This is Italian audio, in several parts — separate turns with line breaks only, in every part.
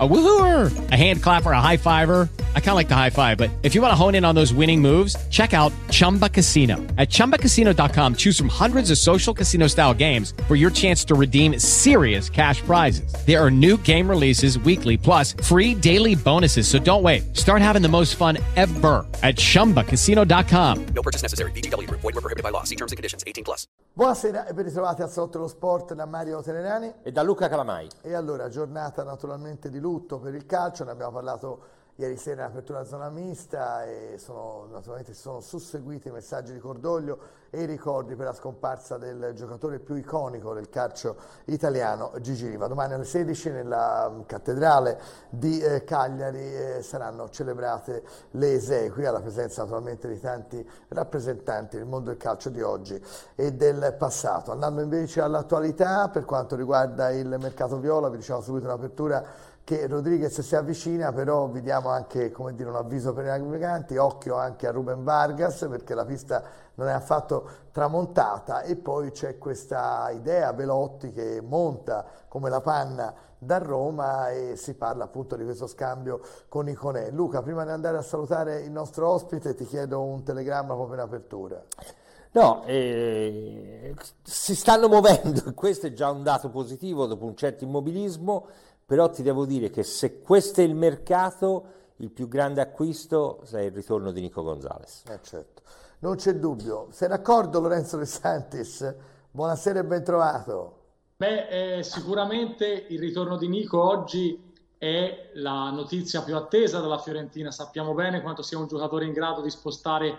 A woohooer, a hand clapper, a high fiver. I kind of like the high five, but if you want to hone in on those winning moves, check out Chumba Casino. At ChumbaCasino.com, choose from hundreds of social casino style games for your chance to redeem serious cash prizes. There are new game releases weekly, plus free daily bonuses. So don't wait. Start having the most fun ever at ChumbaCasino.com.
No purchase necessary. VGW. Void were prohibited by law. See terms and conditions. 18 plus.
Buonasera e ben ritrovati al Salotto dello Sport da Mario Tenerani.
E da Luca Calamai.
E allora, giornata naturalmente di lutto per il calcio, ne abbiamo parlato ieri sera in apertura zona mista e sono, naturalmente si sono susseguiti i messaggi di cordoglio e i ricordi per la scomparsa del giocatore più iconico del calcio italiano, Gigi Riva. Domani alle 16 nella cattedrale di eh, Cagliari eh, saranno celebrate le esequie alla presenza naturalmente di tanti rappresentanti del mondo del calcio di oggi e del passato. Andando invece all'attualità per quanto riguarda il mercato viola, vi diciamo subito in apertura che Rodriguez si avvicina, però vi diamo anche dire, un avviso per i naviganti, occhio anche a Ruben Vargas perché la pista non è affatto tramontata e poi c'è questa idea Velotti che monta come la panna da Roma e si parla appunto di questo scambio con Iconè. Luca, prima di andare a salutare il nostro ospite ti chiedo un telegramma proprio in apertura.
No, eh, si stanno muovendo, questo è già un dato positivo dopo un certo immobilismo però ti devo dire che se questo è il mercato, il più grande acquisto è il ritorno di Nico Gonzalez.
Eh certo, non c'è dubbio. Sei d'accordo Lorenzo De Santis? Buonasera e ben trovato.
Beh, eh, sicuramente il ritorno di Nico oggi è la notizia più attesa dalla Fiorentina. Sappiamo bene quanto sia un giocatore in grado di spostare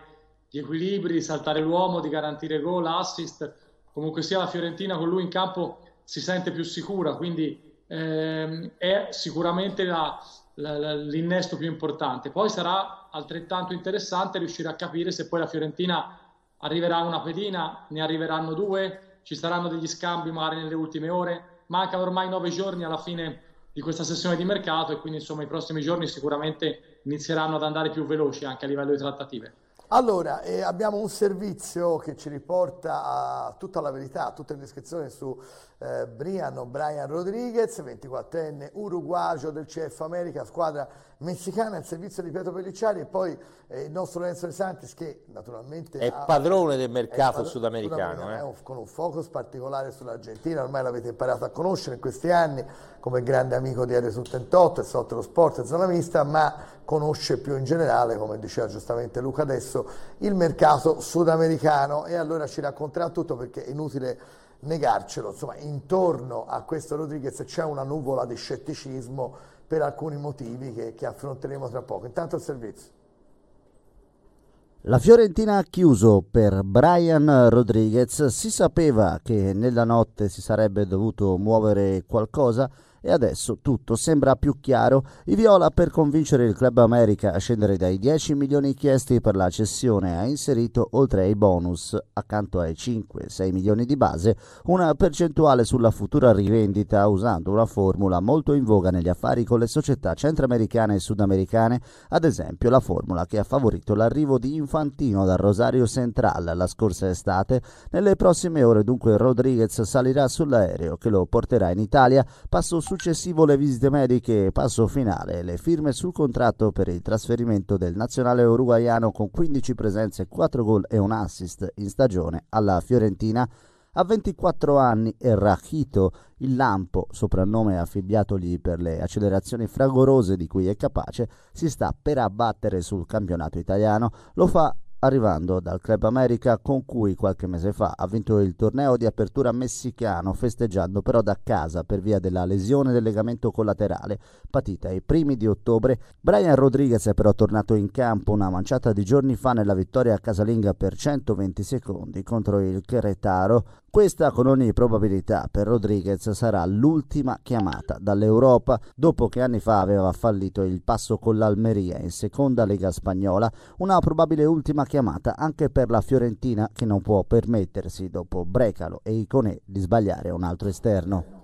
gli equilibri, di saltare l'uomo, di garantire gol, assist. Comunque sia la Fiorentina con lui in campo si sente più sicura, quindi ehm, è sicuramente la, la, la, l'innesto più importante. Poi sarà altrettanto interessante riuscire a capire se poi la Fiorentina arriverà una pedina, ne arriveranno due, ci saranno degli scambi magari nelle ultime ore. Mancano ormai nove giorni alla fine di questa sessione di mercato e quindi insomma i prossimi giorni sicuramente inizieranno ad andare più veloci anche a livello di trattative.
Allora, eh, abbiamo un servizio che ci riporta a tutta la verità, a tutte le descrizioni su eh, Brian Brian Rodriguez, 24enne uruguagio del CF America, squadra messicana al servizio di Pietro Pellicciari e poi eh, il nostro Lorenzo De Santis che naturalmente
è ha, padrone del mercato padrone, sudamericano, sudamericano
eh. con un focus particolare sull'Argentina, ormai l'avete imparato a conoscere in questi anni come grande amico di Aereo su 38 e sotto lo sport e zona mista, ma conosce più in generale, come diceva giustamente Luca adesso, il mercato sudamericano e allora ci racconterà tutto perché è inutile negarcelo, insomma intorno a questo Rodriguez c'è una nuvola di scetticismo per alcuni motivi che, che affronteremo tra poco. Intanto il servizio.
La Fiorentina ha chiuso per Brian Rodriguez, si sapeva che nella notte si sarebbe dovuto muovere qualcosa e adesso tutto sembra più chiaro. I Viola per convincere il Club America a scendere dai 10 milioni chiesti per la cessione ha inserito oltre ai bonus, accanto ai 5-6 milioni di base, una percentuale sulla futura rivendita usando una formula molto in voga negli affari con le società centroamericane e sudamericane, ad esempio la formula che ha favorito l'arrivo di Infantino dal Rosario Central la scorsa estate. Nelle prossime ore dunque Rodriguez salirà sull'aereo che lo porterà in Italia, passo su successivo le visite mediche, passo finale, le firme sul contratto per il trasferimento del nazionale uruguaiano con 15 presenze, 4 gol e un assist in stagione alla Fiorentina. A 24 anni è Rachito, il lampo, soprannome affibbiatogli per le accelerazioni fragorose di cui è capace, si sta per abbattere sul campionato italiano. Lo fa arrivando dal Club America con cui qualche mese fa ha vinto il torneo di apertura messicano, festeggiando però da casa per via della lesione del legamento collaterale patita ai primi di ottobre. Brian Rodriguez è però tornato in campo una manciata di giorni fa nella vittoria casalinga per 120 secondi contro il Querétaro. Questa con ogni probabilità per Rodriguez sarà l'ultima chiamata dall'Europa dopo che anni fa aveva fallito il passo con l'Almeria in seconda lega spagnola, una probabile ultima chiamata anche per la Fiorentina che non può permettersi dopo Brecalo e Iconè di sbagliare un altro esterno.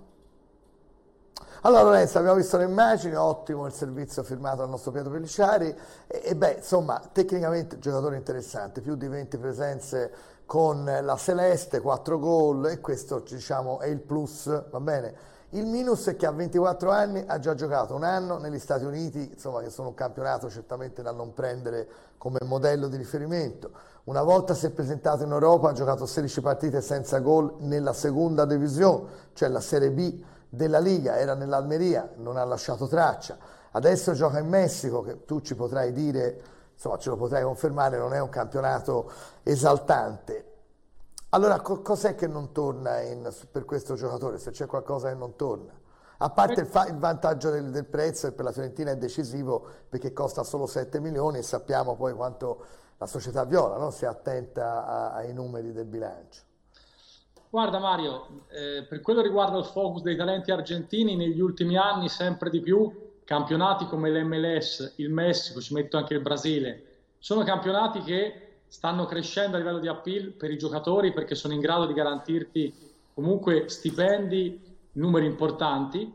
Allora Lorenzo, abbiamo visto le immagini, ottimo il servizio firmato dal nostro Pietro Peliciari e, e beh, insomma, tecnicamente giocatore interessante, più di 20 presenze con la Celeste, 4 gol e questo diciamo è il plus, va bene? Il minus è che a 24 anni ha già giocato un anno negli Stati Uniti, insomma che sono un campionato certamente da non prendere come modello di riferimento. Una volta si è presentato in Europa, ha giocato 16 partite senza gol nella seconda divisione, cioè la Serie B della Liga, era nell'Almeria, non ha lasciato traccia. Adesso gioca in Messico, che tu ci potrai dire, insomma ce lo potrai confermare, non è un campionato esaltante. Allora co- cos'è che non torna in, per questo giocatore, se c'è qualcosa che non torna? A parte il, fa- il vantaggio del, del, prezzo che per la Fiorentina è decisivo perché costa solo 7 milioni e sappiamo poi quanto la società viola, no? si attenta a- ai numeri del bilancio.
Guarda Mario, eh, per quello riguarda il focus dei talenti argentini, negli ultimi anni sempre di più campionati come l'MLS, il Messico, ci metto anche il Brasile, sono campionati che stanno crescendo a livello di appeal per i giocatori perché sono in grado di garantirti comunque stipendi, numeri importanti.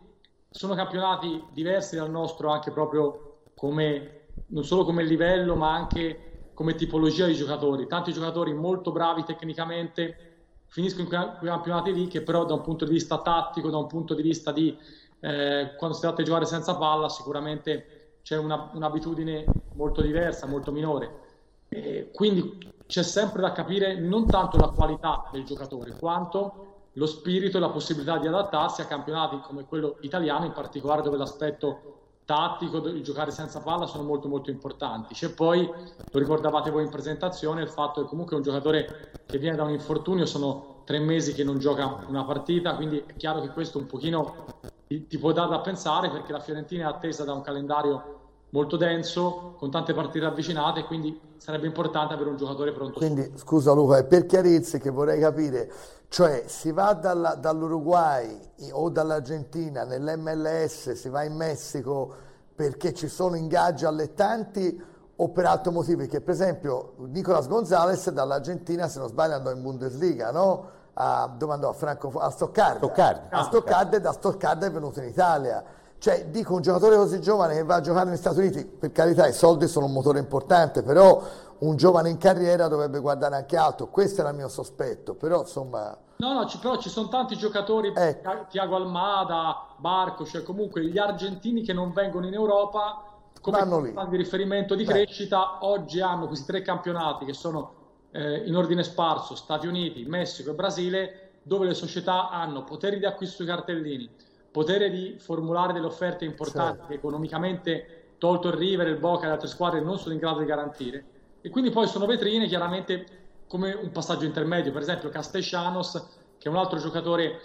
Sono campionati diversi dal nostro anche proprio come, non solo come livello ma anche come tipologia di giocatori. Tanti giocatori molto bravi tecnicamente, finiscono in quei campionati lì che però da un punto di vista tattico, da un punto di vista di eh, quando si tratta di giocare senza palla sicuramente c'è una, un'abitudine molto diversa, molto minore. E quindi c'è sempre da capire non tanto la qualità del giocatore quanto lo spirito e la possibilità di adattarsi a campionati come quello italiano, in particolare dove l'aspetto tattico, di giocare senza palla sono molto molto importanti. C'è poi, lo ricordavate voi in presentazione, il fatto che comunque un giocatore che viene da un infortunio sono tre mesi che non gioca una partita, quindi è chiaro che questo un pochino ti, ti può dare da pensare perché la Fiorentina è attesa da un calendario molto denso, con tante partite avvicinate, quindi sarebbe importante avere un giocatore pronto.
Quindi, scusa Luca, per chiarirsi che vorrei capire, cioè si va dalla, dall'Uruguay o dall'Argentina nell'MLS, si va in Messico perché ci sono ingaggi allettanti o per altri motivi? Perché per esempio Nicolas Gonzalez dall'Argentina, se non sbaglio, andò in Bundesliga, no? A, dove andò? A, Franco, a Stoccarda.
Stoccarda.
A Stoccarda e da Stoccarda è venuto in Italia cioè, dico, un giocatore così giovane che va a giocare negli Stati Uniti, per carità, i soldi sono un motore importante, però un giovane in carriera dovrebbe guardare anche altro. Questo era il mio sospetto, però insomma...
No, no, ci, però ci sono tanti giocatori, ecco. Tiago Almada, Barco, cioè comunque gli argentini che non vengono in Europa come di riferimento di Beh. crescita, oggi hanno questi tre campionati che sono eh, in ordine sparso, Stati Uniti, Messico e Brasile, dove le società hanno poteri di acquisto sui cartellini, potere di formulare delle offerte importanti certo. che economicamente, tolto il River, il Boca e le altre squadre, non sono in grado di garantire. E quindi poi sono vetrine chiaramente come un passaggio intermedio. Per esempio Castellanos, che è un altro giocatore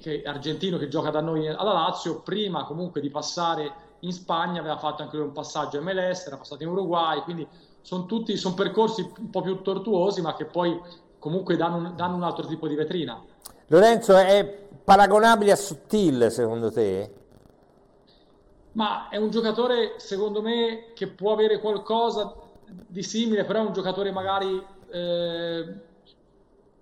che, argentino che gioca da noi alla Lazio, prima comunque di passare in Spagna aveva fatto anche lui un passaggio MLS, era passato in Uruguay, quindi sono tutti sono percorsi un po' più tortuosi, ma che poi comunque danno un, danno un altro tipo di vetrina.
Lorenzo, è paragonabile a Sottil secondo te?
Ma è un giocatore secondo me che può avere qualcosa di simile, però è un giocatore magari eh,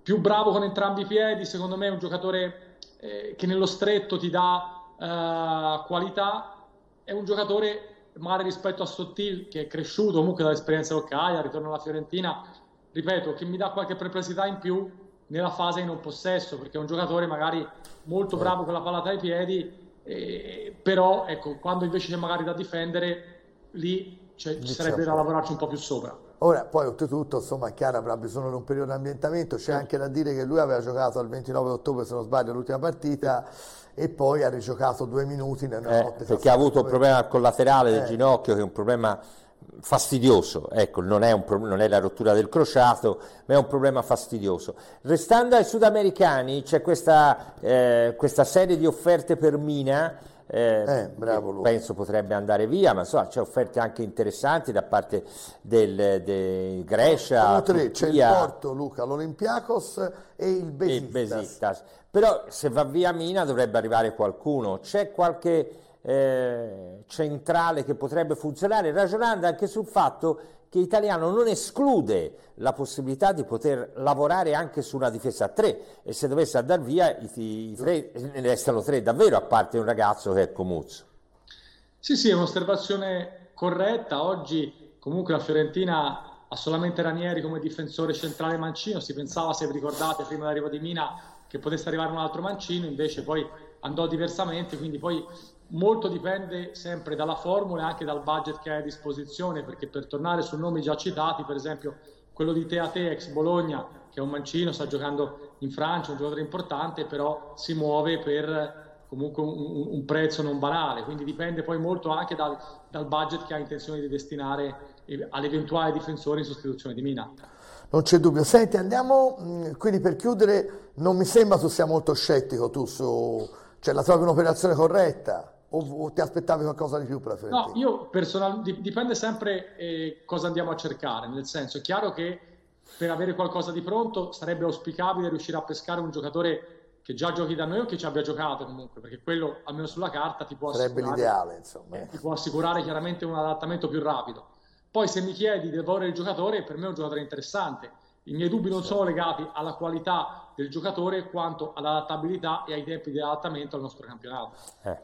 più bravo con entrambi i piedi, secondo me è un giocatore eh, che nello stretto ti dà eh, qualità, è un giocatore magari rispetto a Sottil che è cresciuto comunque dall'esperienza locale, ritorno alla Fiorentina, ripeto, che mi dà qualche perplessità in più nella fase in un possesso, perché è un giocatore magari molto bravo con la palla ai piedi, eh, però ecco, quando invece c'è magari da difendere, lì cioè, ci sarebbe da lavorarci un po' più sopra.
Ora, poi oltretutto, insomma, Chiara avrà bisogno di un periodo di ambientamento, c'è anche da dire che lui aveva giocato al 29 ottobre, se non sbaglio, l'ultima partita e poi ha rigiocato due minuti nella
eh,
notte.
Perché ha avuto un problema collaterale del eh. ginocchio, che è un problema fastidioso, ecco, non è, un, non è, la rottura del crociato, ma è un problema fastidioso. Restando ai sudamericani, c'è questa, eh, questa serie di offerte per Mina, eh,
Eh, bravo
penso potrebbe andare via, ma insomma c'è offerte anche interessanti da parte del, de Grecia,
tre, c'è il Porto, Luca, l'Olympiakos e il Besiktas.
Besiktas. Però se va via Mina dovrebbe arrivare qualcuno. C'è qualche eh, centrale che potrebbe funzionare, ragionando anche sul fatto che Italiano non esclude la possibilità di poter lavorare anche su una difesa a tre e se dovesse andare via i, i tre, ne restano tre davvero, a parte un ragazzo che è Comuzzo.
Sì, sì, è un'osservazione corretta. Oggi comunque la Fiorentina ha solamente Ranieri come difensore centrale mancino. Si pensava, se vi ricordate, prima dell'arrivo di Mina che potesse arrivare un altro mancino, invece poi andò diversamente, quindi poi molto dipende sempre dalla formula e anche dal budget che hai a disposizione, perché per tornare su nomi già citati, per esempio quello di Teate ex Bologna, che è un mancino, sta giocando in Francia, un giocatore importante, però si muove per comunque un, un prezzo non banale, quindi dipende poi molto anche dal, dal budget che ha intenzione di destinare all'eventuale difensore in sostituzione di Mina.
Non c'è dubbio. Senti, andiamo, mh, quindi per chiudere, non mi sembra tu sia molto scettico tu su... Cioè, la trovi un'operazione corretta? O, ti aspettavi qualcosa di più per la Fiorentina?
No, io personalmente dipende sempre eh, cosa andiamo a cercare, nel senso è chiaro che per avere qualcosa di pronto sarebbe auspicabile riuscire a pescare un giocatore che già giochi da noi o che ci abbia giocato comunque, perché quello almeno sulla carta ti può
Sarebbe
assicurare,
l'ideale, insomma.
eh, ti può assicurare chiaramente un adattamento più rapido. Poi se mi chiedi di valore il giocatore, per me è un giocatore interessante. I miei dubbi non sono legati alla qualità del giocatore quanto all'adattabilità e ai tempi di adattamento al nostro campionato.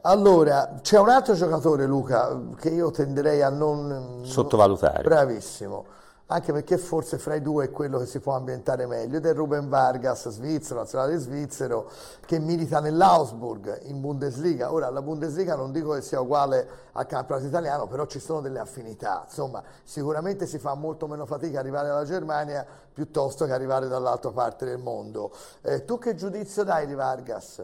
Allora, c'è un altro giocatore, Luca, che io tenderei a non...
Sottovalutare.
Bravissimo. Anche perché forse fra i due è quello che si può ambientare meglio. Ed è Ruben Vargas, svizzero, nazionale svizzero, che milita nell'Augsburg in Bundesliga. Ora, la Bundesliga non dico che sia uguale al campionato italiano, però ci sono delle affinità. Insomma, sicuramente si fa molto meno fatica arrivare alla Germania piuttosto che arrivare dall'altra parte del mondo. Eh, tu che giudizio dai di Vargas?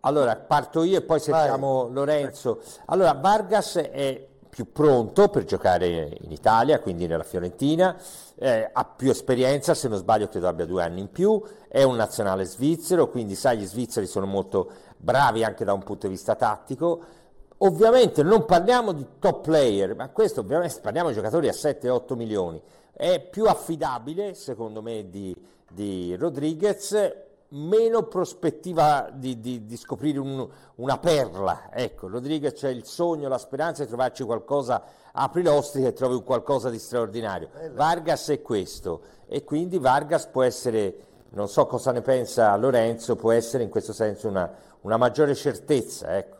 Allora, parto io e poi sentiamo Lorenzo. Allora, Vargas è più pronto per giocare in Italia, quindi nella Fiorentina, eh, ha più esperienza, se non sbaglio credo abbia due anni in più, è un nazionale svizzero, quindi sai gli svizzeri sono molto bravi anche da un punto di vista tattico. Ovviamente non parliamo di top player, ma questo ovviamente parliamo di giocatori a 7-8 milioni. È più affidabile, secondo me, di, di Rodriguez, meno prospettiva di, di, di scoprire un, una perla. Ecco, Rodriguez c'è il sogno, la speranza di trovarci qualcosa, apri l'ostrica e trovi un qualcosa di straordinario. Vargas è questo e quindi Vargas può essere, non so cosa ne pensa Lorenzo, può essere in questo senso una, una maggiore certezza. Ecco.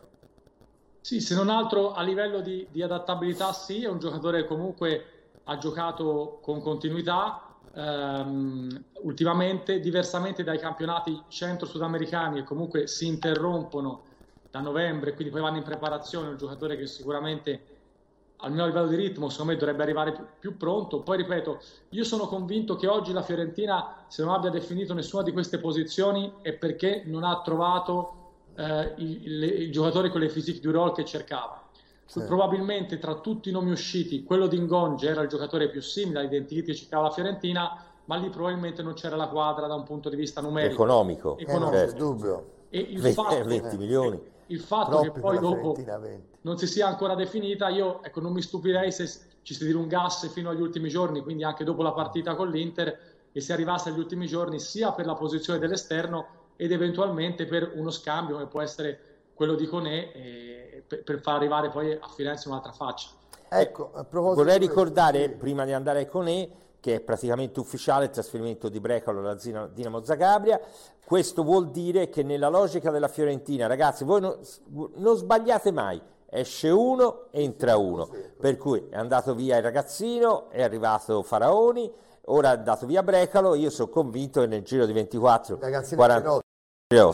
Sì, se non altro a livello di, di adattabilità sì, è un giocatore che comunque ha giocato con continuità, ehm, ultimamente, diversamente dai campionati centro-sudamericani che comunque si interrompono da novembre, quindi poi vanno in preparazione, un giocatore che sicuramente almeno a livello di ritmo secondo me dovrebbe arrivare più, più pronto. Poi ripeto, io sono convinto che oggi la Fiorentina, se non abbia definito nessuna di queste posizioni, è perché non ha trovato eh, il, il, il giocatore con le physique du role che cercava.
Sì.
Probabilmente tra tutti i nomi usciti, quello di Ngonge era il giocatore più simile all'identity che cercava la Fiorentina, ma lì probabilmente non c'era la quadra da un punto di vista numerico.
Economico.
Eh, non c'è dubbio.
E il
20,
fatto,
20 milioni.
il fatto
Troppi
che poi dopo
Fiorentina, 20.
non si sia ancora definita, io ecco, non mi stupirei se ci si dilungasse fino agli ultimi giorni, quindi anche dopo la partita con l'Inter, e si arrivasse agli ultimi giorni sia per la posizione dell'esterno ed eventualmente per uno scambio come può essere quello di Conè eh, per, per far arrivare poi a Firenze un'altra faccia.
Ecco, a proposito
Vorrei
di
ricordare,
sì.
prima di andare a Conè, che è praticamente ufficiale il trasferimento di Brecalo alla Dinamo Zagabria. Questo vuol dire che nella logica della Fiorentina, ragazzi, voi non, non sbagliate mai. Esce uno, entra uno. Per cui è andato via il ragazzino, è arrivato Faraoni, ora è andato via Brecalo. Io sono convinto che nel giro di 24
Ragazzino
40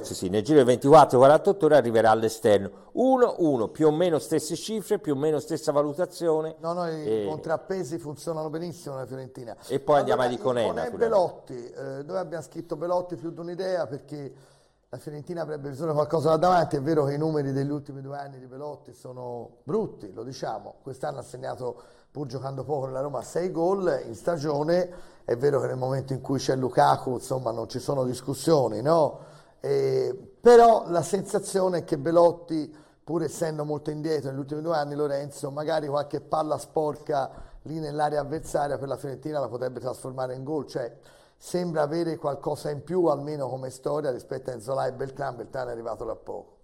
Sì, nel giro di 24-48 ore arriverà all'esterno. 1-1, più o meno stesse cifre, più o meno stessa valutazione.
No, no, i
E-
contrappesi funzionano benissimo nella Fiorentina.
E poi andiamo
Allora,
a Iconè,
Iconè
naturalmente.
Belotti, eh, noi abbiamo scritto Belotti più di un'idea perché la Fiorentina avrebbe bisogno di qualcosa da davanti. È vero che i numeri degli ultimi due anni di Belotti sono brutti, lo diciamo. Quest'anno ha segnato pur giocando poco nella Roma, 6 gol in stagione. È vero che nel momento in cui c'è Lukaku, insomma, non ci sono discussioni, no? E, però la sensazione è che Belotti, pur essendo molto indietro negli ultimi due anni, Lorenzo, magari qualche palla sporca lì nell'area avversaria per la Fiorentina la potrebbe trasformare in gol. Cioè, sembra avere qualcosa in più, almeno come storia, rispetto a Enzola e Beltran. Beltran è arrivato da poco.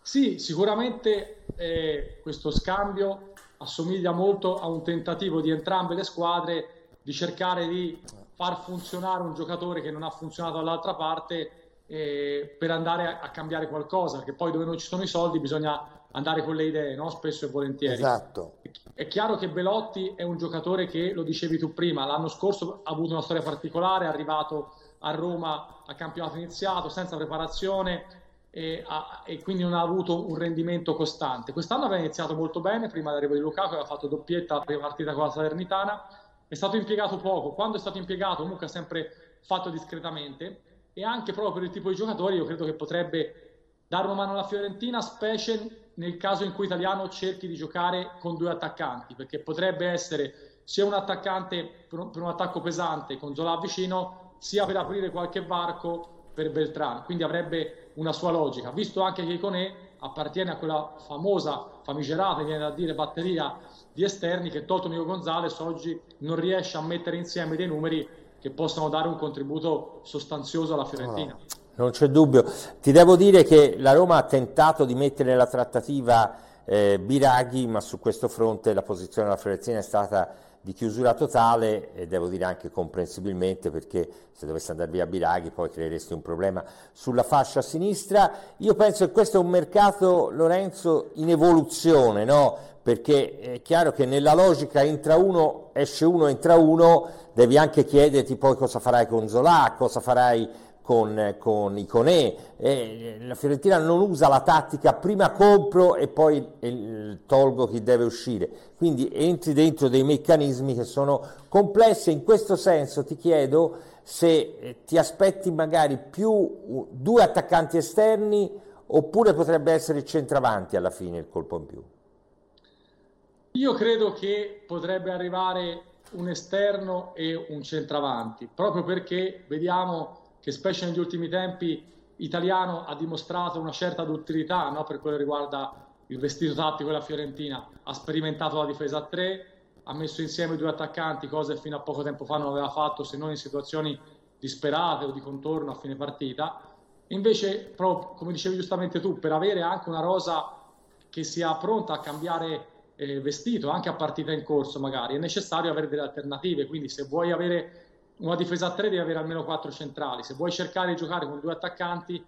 Sì, sicuramente eh, questo scambio assomiglia molto a un tentativo di entrambe le squadre di cercare di far funzionare un giocatore che non ha funzionato dall'altra parte eh, per andare a, a, cambiare qualcosa, perché poi dove non ci sono i soldi bisogna andare con le idee, no? spesso e volentieri.
Esatto.
È chiaro che Belotti è un giocatore che, lo dicevi tu prima, l'anno scorso ha avuto una storia particolare, è arrivato a Roma a campionato iniziato, senza preparazione, e, ha, e, quindi non ha avuto un rendimento costante. Quest'anno aveva iniziato molto bene, prima dell'arrivo di Lukaku aveva fatto doppietta la prima partita con la Salernitana, è stato impiegato poco, quando è stato impiegato comunque ha sempre fatto discretamente e anche proprio per il tipo di giocatori io credo che potrebbe dare una mano alla Fiorentina, specie nel caso in cui Italiano cerchi di giocare con due attaccanti, perché potrebbe essere sia un attaccante per un, attacco pesante con Zola vicino, sia per aprire qualche varco per Beltrán, quindi avrebbe una sua logica, visto anche che Iconè appartiene a quella famosa, famigerata, viene da dire, batteria di esterni che tolto Nico Gonzalez oggi non riesce a mettere insieme dei numeri che possano dare un contributo sostanzioso alla Fiorentina.
No, non c'è dubbio. Ti devo dire che la Roma ha tentato di mettere nella trattativa eh, Biraghi, ma su questo fronte la posizione della Fiorentina è stata di chiusura totale e devo dire anche comprensibilmente perché se dovesse andare via Biraghi poi creeresti un problema sulla fascia sinistra. Io penso che questo è un mercato, Lorenzo, in evoluzione, no? Perché è chiaro che nella logica entra uno, esce uno, entra uno, devi anche chiederti poi cosa farai con Zola, cosa farai con, con Iconè. Eh, la Fiorentina non usa la tattica prima compro e poi eh, tolgo chi deve uscire. Quindi entri dentro dei meccanismi che sono complessi. In questo senso ti chiedo se eh, ti aspetti magari più due attaccanti esterni oppure potrebbe essere il centravanti alla fine il colpo in più.
Io credo che potrebbe arrivare un esterno e un centravanti, proprio perché vediamo che specie negli ultimi tempi italiano ha dimostrato una certa duttilità no? per quello che riguarda il vestito tattico della Fiorentina, ha sperimentato la difesa a tre, ha messo insieme due attaccanti, cosa che fino a poco tempo fa non aveva fatto se non in situazioni disperate o di contorno a fine partita. Invece, proprio, come dicevi giustamente tu, per avere anche una rosa che sia pronta a cambiare eh, vestito, anche a partita in corso magari, è necessario avere delle alternative, quindi se vuoi avere una difesa a tre deve avere almeno quattro centrali. Se vuoi cercare di giocare con due attaccanti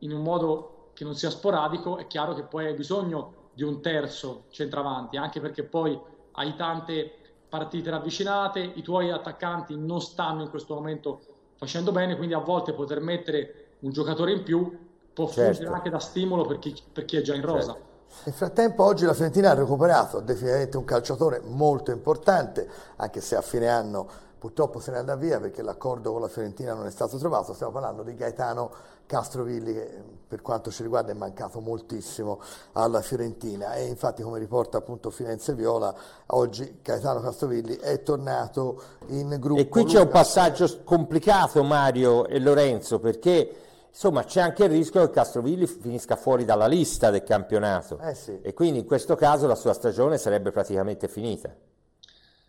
in un modo che non sia sporadico, è chiaro che poi hai bisogno di un terzo centravanti, anche perché poi hai tante partite ravvicinate, i tuoi attaccanti non stanno in questo momento facendo bene, quindi a volte poter mettere un giocatore in più può certo. fungere anche da stimolo per chi, per chi, è già in rosa. Certo.
Nel frattempo oggi la Fiorentina ha recuperato definitivamente un calciatore molto importante, anche se a fine anno purtroppo se ne andrà via perché l'accordo con la Fiorentina non è stato trovato, stiamo parlando di Gaetano Castrovilli che per quanto ci riguarda è mancato moltissimo alla Fiorentina e infatti come riporta appunto Firenze Viola oggi Gaetano Castrovilli è tornato in gruppo.
E qui c'è un passaggio complicato Mario e Lorenzo perché insomma c'è anche il rischio che Castrovilli finisca fuori dalla lista del campionato
eh sì.
e quindi in questo caso la sua stagione sarebbe praticamente finita.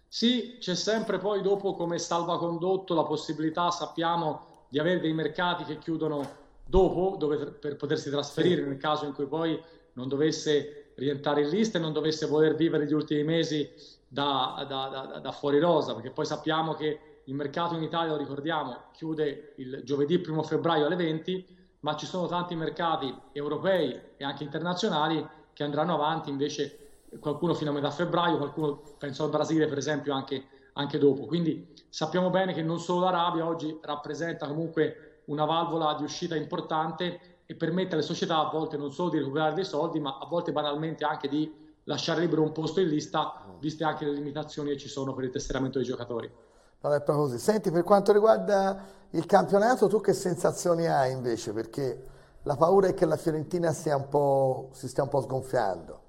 Sì, c'è sempre poi dopo come salvacondotto la possibilità, sappiamo, di avere dei mercati che chiudono dopo dove, per potersi trasferire sì. nel caso in cui poi non dovesse rientrare in lista e non dovesse voler vivere gli ultimi mesi da, da, da, da fuori rosa, perché poi sappiamo che il mercato in Italia, lo ricordiamo, chiude il giovedì 1 febbraio alle 20, ma ci sono tanti mercati europei e anche internazionali che andranno avanti invece qualcuno fino a metà febbraio, qualcuno penso al Brasile per esempio anche, anche dopo. Quindi sappiamo bene che non solo l'Arabia oggi rappresenta comunque una valvola di uscita importante e permette alle società a volte non solo di recuperare dei soldi, ma a volte banalmente anche di lasciare libero un posto in lista, viste anche le limitazioni che ci sono per il tesseramento dei giocatori.
È proprio così. Senti, per quanto riguarda il campionato, tu che sensazioni hai invece? Perché la paura è che la Fiorentina po', si stia un po' sgonfiando.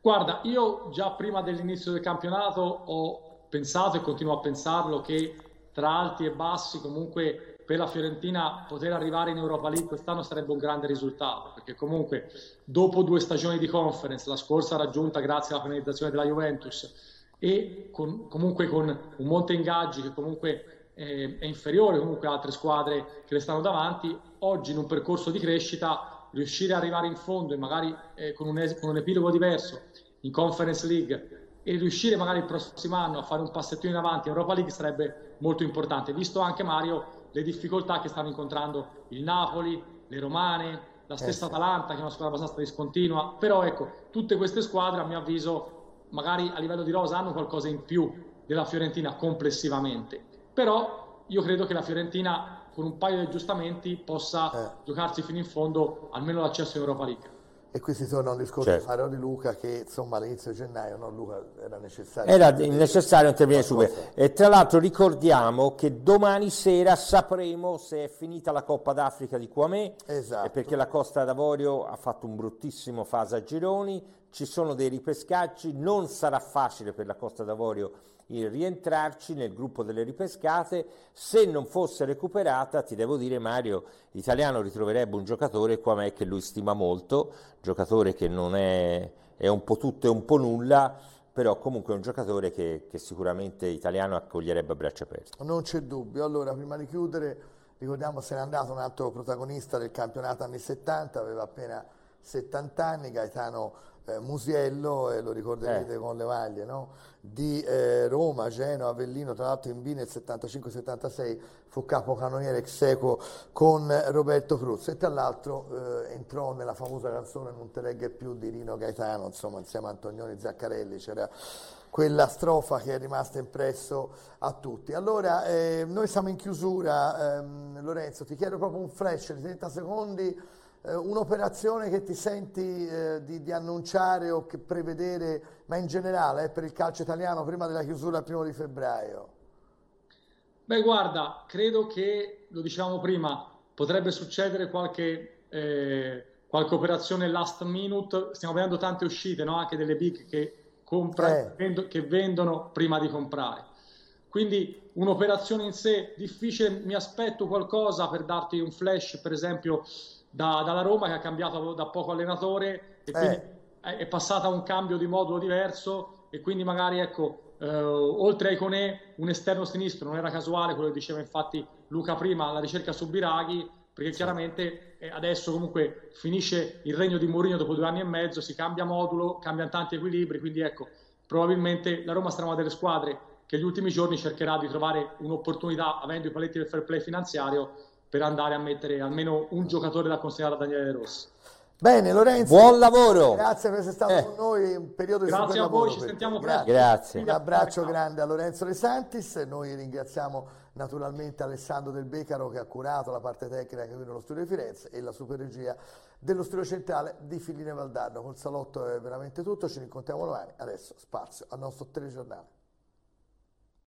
Guarda, io già prima dell'inizio del campionato ho pensato e continuo a pensarlo che tra alti e bassi comunque per la Fiorentina poter arrivare in Europa League quest'anno sarebbe un grande risultato perché comunque dopo due stagioni di conference, la scorsa raggiunta grazie alla penalizzazione della Juventus e con, comunque con un monte ingaggi che comunque eh, è inferiore comunque a altre squadre che le stanno davanti, oggi in un percorso di crescita riuscire ad arrivare in fondo e magari eh, con, un es- con un epilogo diverso in Conference League e riuscire magari il prossimo anno a fare un passettino in avanti in Europa League sarebbe molto importante, visto anche Mario le difficoltà che stanno incontrando il Napoli, le Romane, la stessa eh sì. Atalanta che è una squadra abbastanza discontinua, però ecco, tutte queste squadre a mio avviso magari a livello di rosa hanno qualcosa in più della Fiorentina complessivamente, però io credo che la Fiorentina con un paio di aggiustamenti possa eh. giocarsi fino in fondo almeno l'accesso in Europa League.
E qui si torna a un discorso certo. Faro di Luca che insomma all'inizio di gennaio no, Luca, era necessario.
Era necessario intervenire subito. E tra l'altro ricordiamo che domani sera sapremo se è finita la Coppa d'Africa di Quamè,
esatto.
perché la Costa d'Avorio ha fatto un bruttissimo fase a gironi, ci sono dei ripescaggi, non sarà facile per la Costa d'Avorio rientrarci nel gruppo delle ripescate. Se non fosse recuperata, ti devo dire, Mario, l'italiano ritroverebbe un giocatore qua che lui stima molto, giocatore che non è, è un po' tutto e un po' nulla, però comunque è un giocatore che, che sicuramente italiano accoglierebbe a braccia aperte.
Non c'è dubbio. Allora, prima di chiudere, ricordiamo se n'è andato un altro protagonista del campionato anni 70, aveva appena 70 anni, Gaetano eh, Musiello, e lo ricorderete eh. con le maglie, no? di eh, Roma, Genoa, Avellino, tra l'altro in B nel 75-76 fu capocannoniere ex equo con Roberto Cruz e tra l'altro eh, entrò nella famosa canzone Non te legge più di Rino Gaetano, insomma insieme a Antonioni Zaccarelli, c'era quella strofa che è rimasta impresso a tutti. Allora, eh, noi siamo in chiusura, ehm, Lorenzo, ti chiedo proprio un flash di 30 secondi eh, un'operazione che ti senti eh, di, di, annunciare o che prevedere, ma in generale eh, per il calcio italiano prima della chiusura il primo di febbraio?
Beh, guarda, credo che, lo dicevamo prima, potrebbe succedere qualche, eh, qualche operazione last minute. Stiamo vedendo tante uscite, no? anche delle big che, compra, eh. vendo, che vendono prima di comprare. Quindi un'operazione in sé difficile, mi aspetto qualcosa per darti un flash, per esempio da, dalla Roma che ha cambiato da poco allenatore e quindi eh. è passata a un cambio di modulo diverso e quindi magari ecco eh, oltre a Iconè un esterno sinistro non era casuale quello che diceva infatti Luca prima la ricerca su Biraghi perché chiaramente eh, adesso comunque finisce il regno di Mourinho dopo due anni e mezzo si cambia modulo, cambiano tanti equilibri quindi ecco probabilmente la Roma sarà una delle squadre che negli ultimi giorni cercherà di trovare un'opportunità avendo i paletti del fair play finanziario per andare a mettere almeno un giocatore da considerare a Daniele Rossi.
Bene Lorenzo,
buon lavoro.
Grazie per essere stato eh. con noi, un periodo di
Grazie a voi, ci sentiamo presto.
Grazie.
Un abbraccio grande a Lorenzo De Santis, noi ringraziamo naturalmente Alessandro Del Becaro che ha curato la parte tecnica qui nello studio di Firenze e la super regia dello studio centrale di Filline Valdarno. Col salotto è veramente tutto, ci rincontriamo domani, adesso spazio al nostro telegiornale.